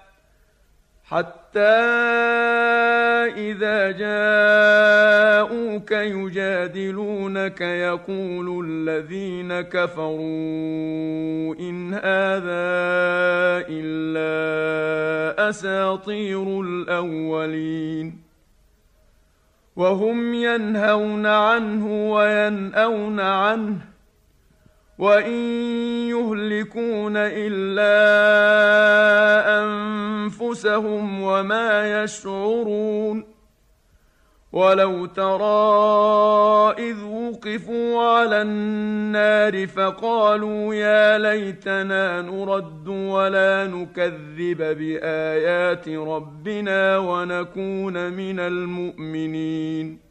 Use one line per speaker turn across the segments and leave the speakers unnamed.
حتى إذا جاءوك يجادلونك يقول الذين كفروا إن هذا إلا أساطير الأولين وهم ينهون عنه وينأون عنه وان يهلكون الا انفسهم وما يشعرون ولو ترى اذ وقفوا على النار فقالوا يا ليتنا نرد ولا نكذب بايات ربنا ونكون من المؤمنين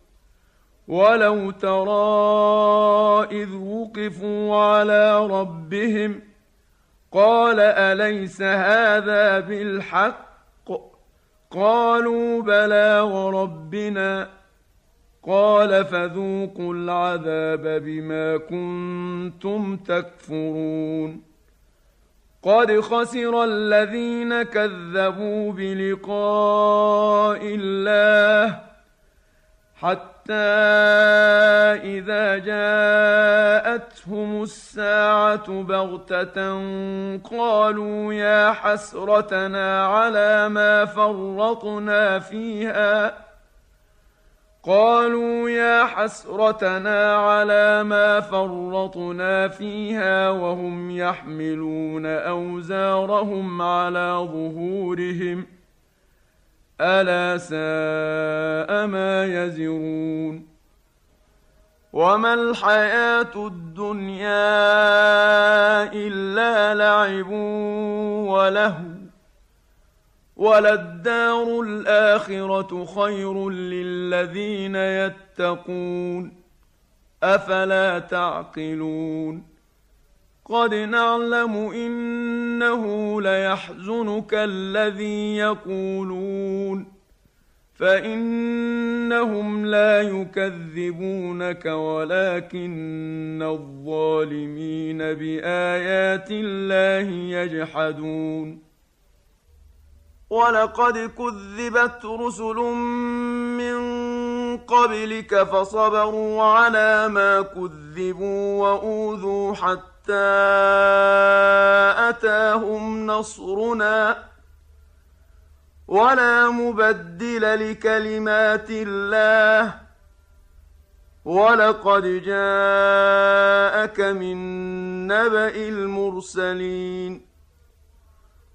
ولو ترى اذ وقفوا على ربهم قال اليس هذا بالحق قالوا بلى وربنا قال فذوقوا العذاب بما كنتم تكفرون قد خسر الذين كذبوا بلقاء الله حتى حتى إذا جاءتهم الساعة بغتة قالوا يا حسرتنا على ما فرطنا فيها قالوا يا حسرتنا على ما فرطنا فيها وهم يحملون أوزارهم على ظهورهم ۖ الا ساء ما يزرون وما الحياه الدنيا الا لعب ولهو وللدار الاخره خير للذين يتقون افلا تعقلون قد نعلم انه ليحزنك الذي يقولون فانهم لا يكذبونك ولكن الظالمين بايات الله يجحدون ولقد كذبت رسل من قبلك فصبروا على ما كذبوا واوذوا حتى حتى أتاهم نصرنا ولا مبدل لكلمات الله ولقد جاءك من نبأ المرسلين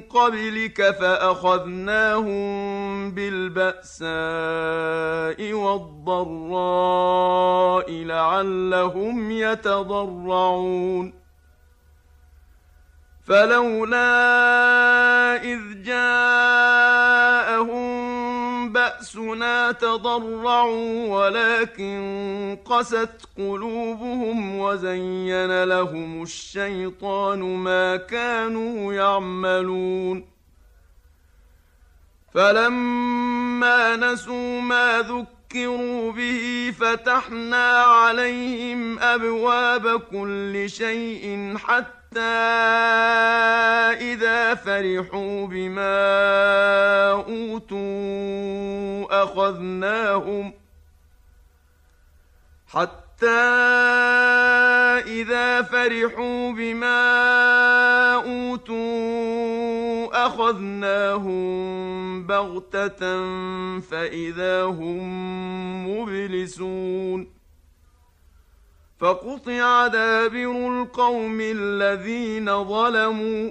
قبلك فأخذناهم بالبأساء والضراء لعلهم يتضرعون فلولا إذ جاءهم بأسنا تضرعوا ولكن قست قلوبهم وزين لهم الشيطان ما كانوا يعملون فلما نسوا ما ذكروا ذكروا به فتحنا عليهم أبواب كل شيء حتى إذا فرحوا بما أوتوا أخذناهم حتى إذا فرحوا بما أوتوا فاخذناهم بغته فاذا هم مبلسون فقطع دابر القوم الذين ظلموا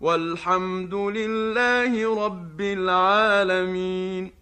والحمد لله رب العالمين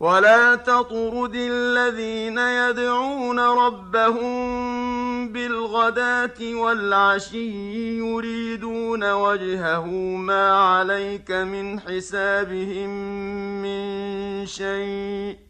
ولا تطرد الذين يدعون ربهم بالغداة والعشي يريدون وجهه ما عليك من حسابهم من شيء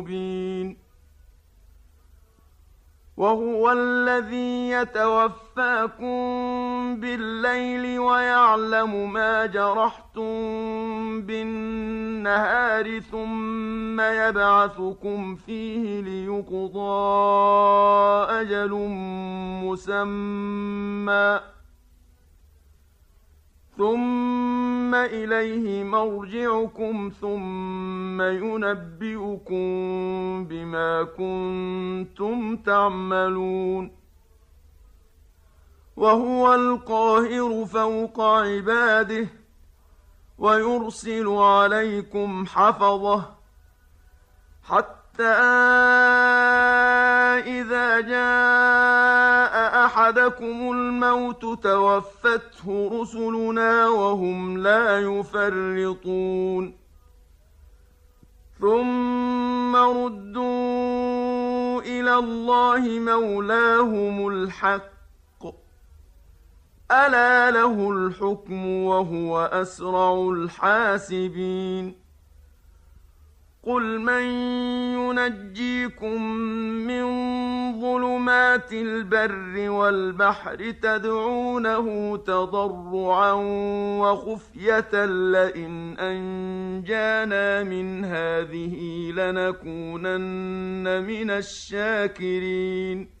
وهو الذي يتوفاكم بالليل ويعلم ما جرحتم بالنهار ثم يبعثكم فيه ليقضى أجل مسمى ثم إليه مرجعكم ثم ينبئكم بما كنتم تعملون وهو القاهر فوق عباده ويرسل عليكم حفظه حتى إذا جاء احدكم الموت توفته رسلنا وهم لا يفرطون ثم ردوا الى الله مولاهم الحق الا له الحكم وهو اسرع الحاسبين قل من ينجيكم من ظلمات البر والبحر تدعونه تضرعا وخفيه لئن انجانا من هذه لنكونن من الشاكرين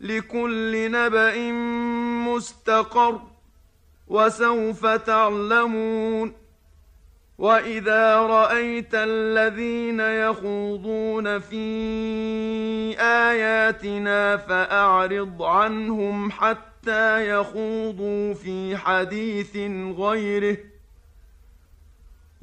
لكل نبإ مستقر وسوف تعلمون وإذا رأيت الذين يخوضون في آياتنا فأعرض عنهم حتى يخوضوا في حديث غيره ۖ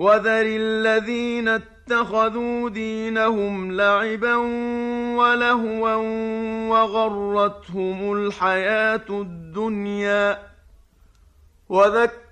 وذر الذين اتخذوا دينهم لعبا ولهوا وغرتهم الحياه الدنيا وذكر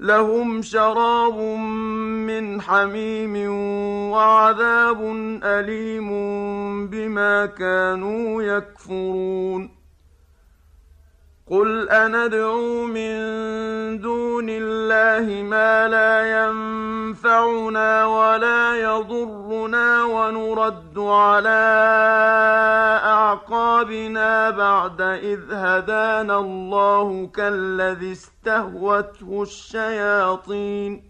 لهم شراب من حميم وعذاب أليم بما كانوا يكفرون قل أندعو من دون الله ما لا ينفعنا ولا يضرنا ونرد على أعقابنا بعد إذ هدانا الله كالذي استهوته الشياطين ۖ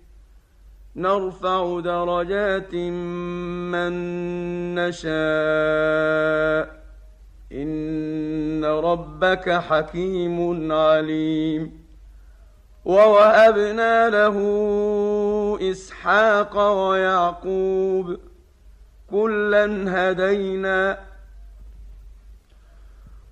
نرفع درجات من نشاء ان ربك حكيم عليم ووهبنا له اسحاق ويعقوب كلا هدينا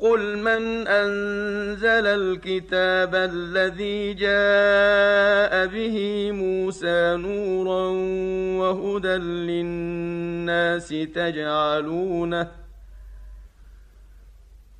قل من أنزل الكتاب الذي جاء به موسى نورا وهدى للناس تجعلونه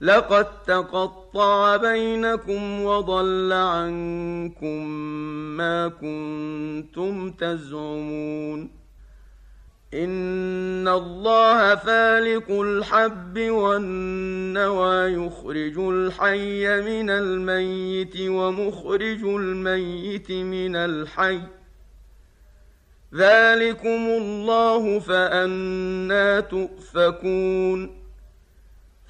لقد تقطع بينكم وضل عنكم ما كنتم تزعمون ان الله فالق الحب والنوى يخرج الحي من الميت ومخرج الميت من الحي ذلكم الله فانا تؤفكون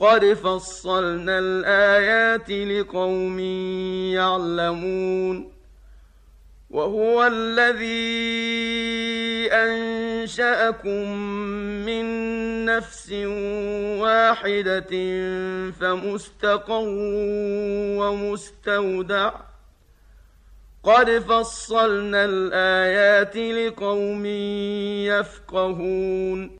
قد فصلنا الايات لقوم يعلمون وهو الذي انشاكم من نفس واحده فمستقر ومستودع قد فصلنا الايات لقوم يفقهون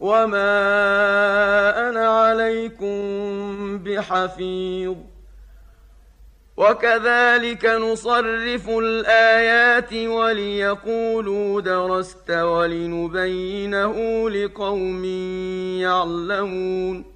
وما أنا عليكم بحفيظ وكذلك نصرف الآيات وليقولوا درست ولنبينه لقوم يعلمون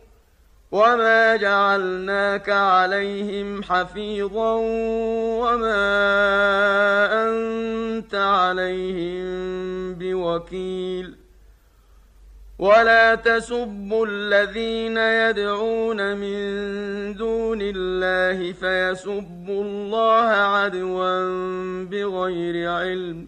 وما جعلناك عليهم حفيظا وما أنت عليهم بوكيل ولا تسبوا الذين يدعون من دون الله فيسبوا الله عدوا بغير علم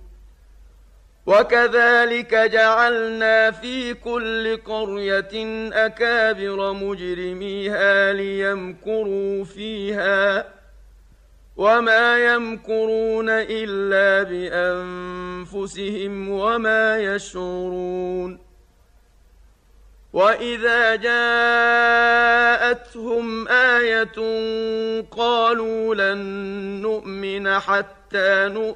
وكذلك جعلنا في كل قرية أكابر مجرميها ليمكروا فيها وما يمكرون إلا بأنفسهم وما يشعرون واذا جاءتهم ايه قالوا لن نؤمن حتى نؤتى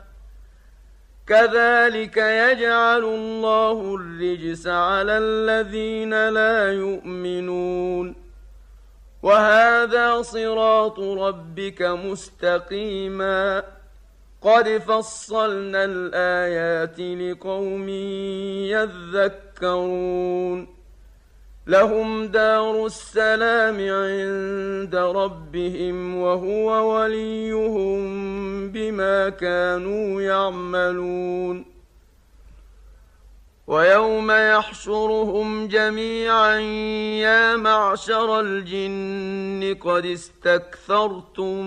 كذلك يجعل الله الرجس على الذين لا يؤمنون وهذا صراط ربك مستقيما قد فصلنا الايات لقوم يذكرون لهم دار السلام عند ربهم وهو وليهم بما كانوا يعملون ويوم يحشرهم جميعا يا معشر الجن قد استكثرتم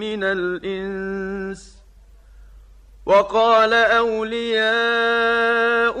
من الانس وقال اولياؤهم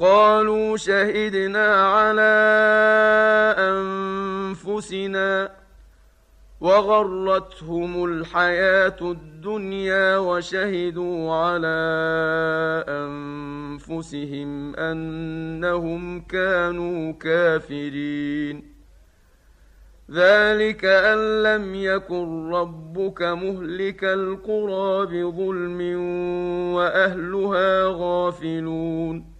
قالوا شهدنا على انفسنا وغرتهم الحياه الدنيا وشهدوا على انفسهم انهم كانوا كافرين ذلك ان لم يكن ربك مهلك القرى بظلم واهلها غافلون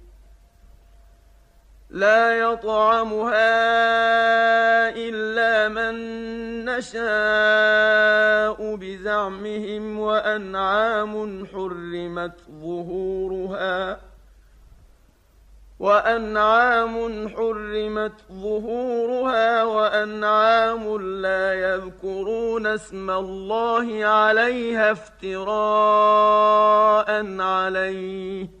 لا يطعمها إلا من نشاء بزعمهم وأنعام حرمت ظهورها وأنعام حرمت ظهورها وأنعام لا يذكرون اسم الله عليها افتراء عليه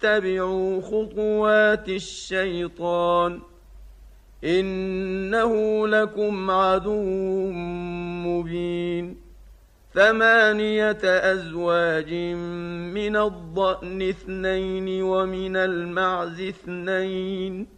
تتبعوا خطوات الشيطان انه لكم عدو مبين ثمانيه ازواج من الضان اثنين ومن المعز اثنين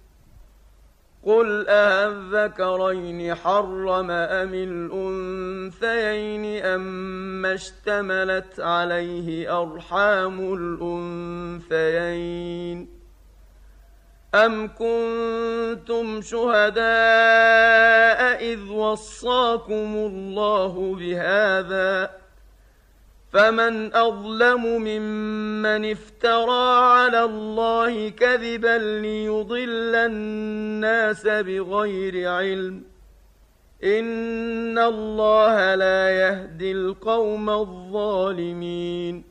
قل أذكرين حرم أم الأنثيين أما اشتملت عليه أرحام الأنثيين أم كنتم شهداء إذ وصاكم الله بهذا ؟ فمن أظلم ممن افترى على الله كذبا ليضل الناس بغير علم إن الله لا يهدي القوم الظالمين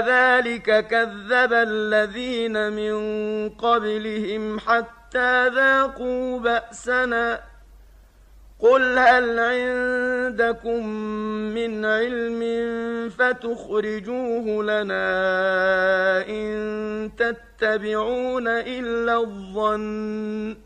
كذلك كذب الذين من قبلهم حتى ذاقوا بأسنا قل هل عندكم من علم فتخرجوه لنا إن تتبعون إلا الظن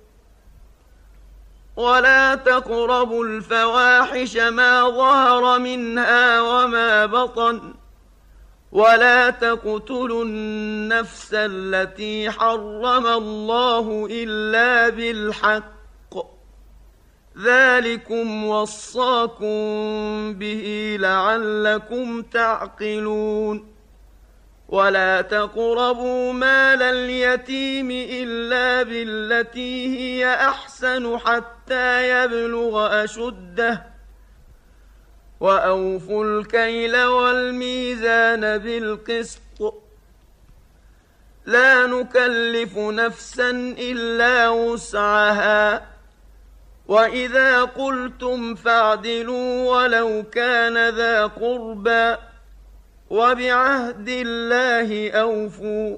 ولا تقربوا الفواحش ما ظهر منها وما بطن ولا تقتلوا النفس التي حرم الله الا بالحق ذلكم وصاكم به لعلكم تعقلون ولا تقربوا مال اليتيم الا بالتي هي احسن حتى يبلغ أشده وأوفوا الكيل والميزان بالقسط لا نكلف نفسا إلا وسعها وإذا قلتم فاعدلوا ولو كان ذا قربى وبعهد الله أوفوا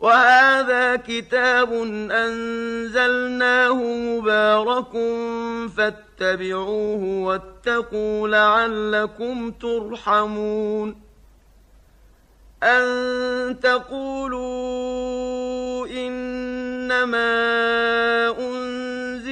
وهذا كتاب أنزلناه مبارك فاتبعوه واتقوا لعلكم ترحمون أن تقولوا إنما أن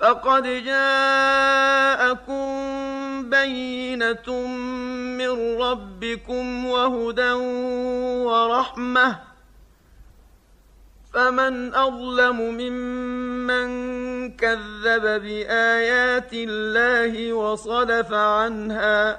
فقد جاءكم بينة من ربكم وهدى ورحمة فمن أظلم ممن كذب بآيات الله وصدف عنها ۖ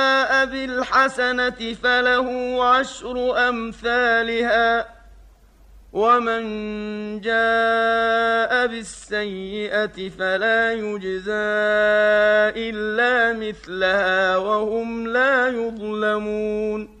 بالحسنة فله عشر أمثالها ومن جاء بالسيئة فلا يجزى إلا مثلها وهم لا يظلمون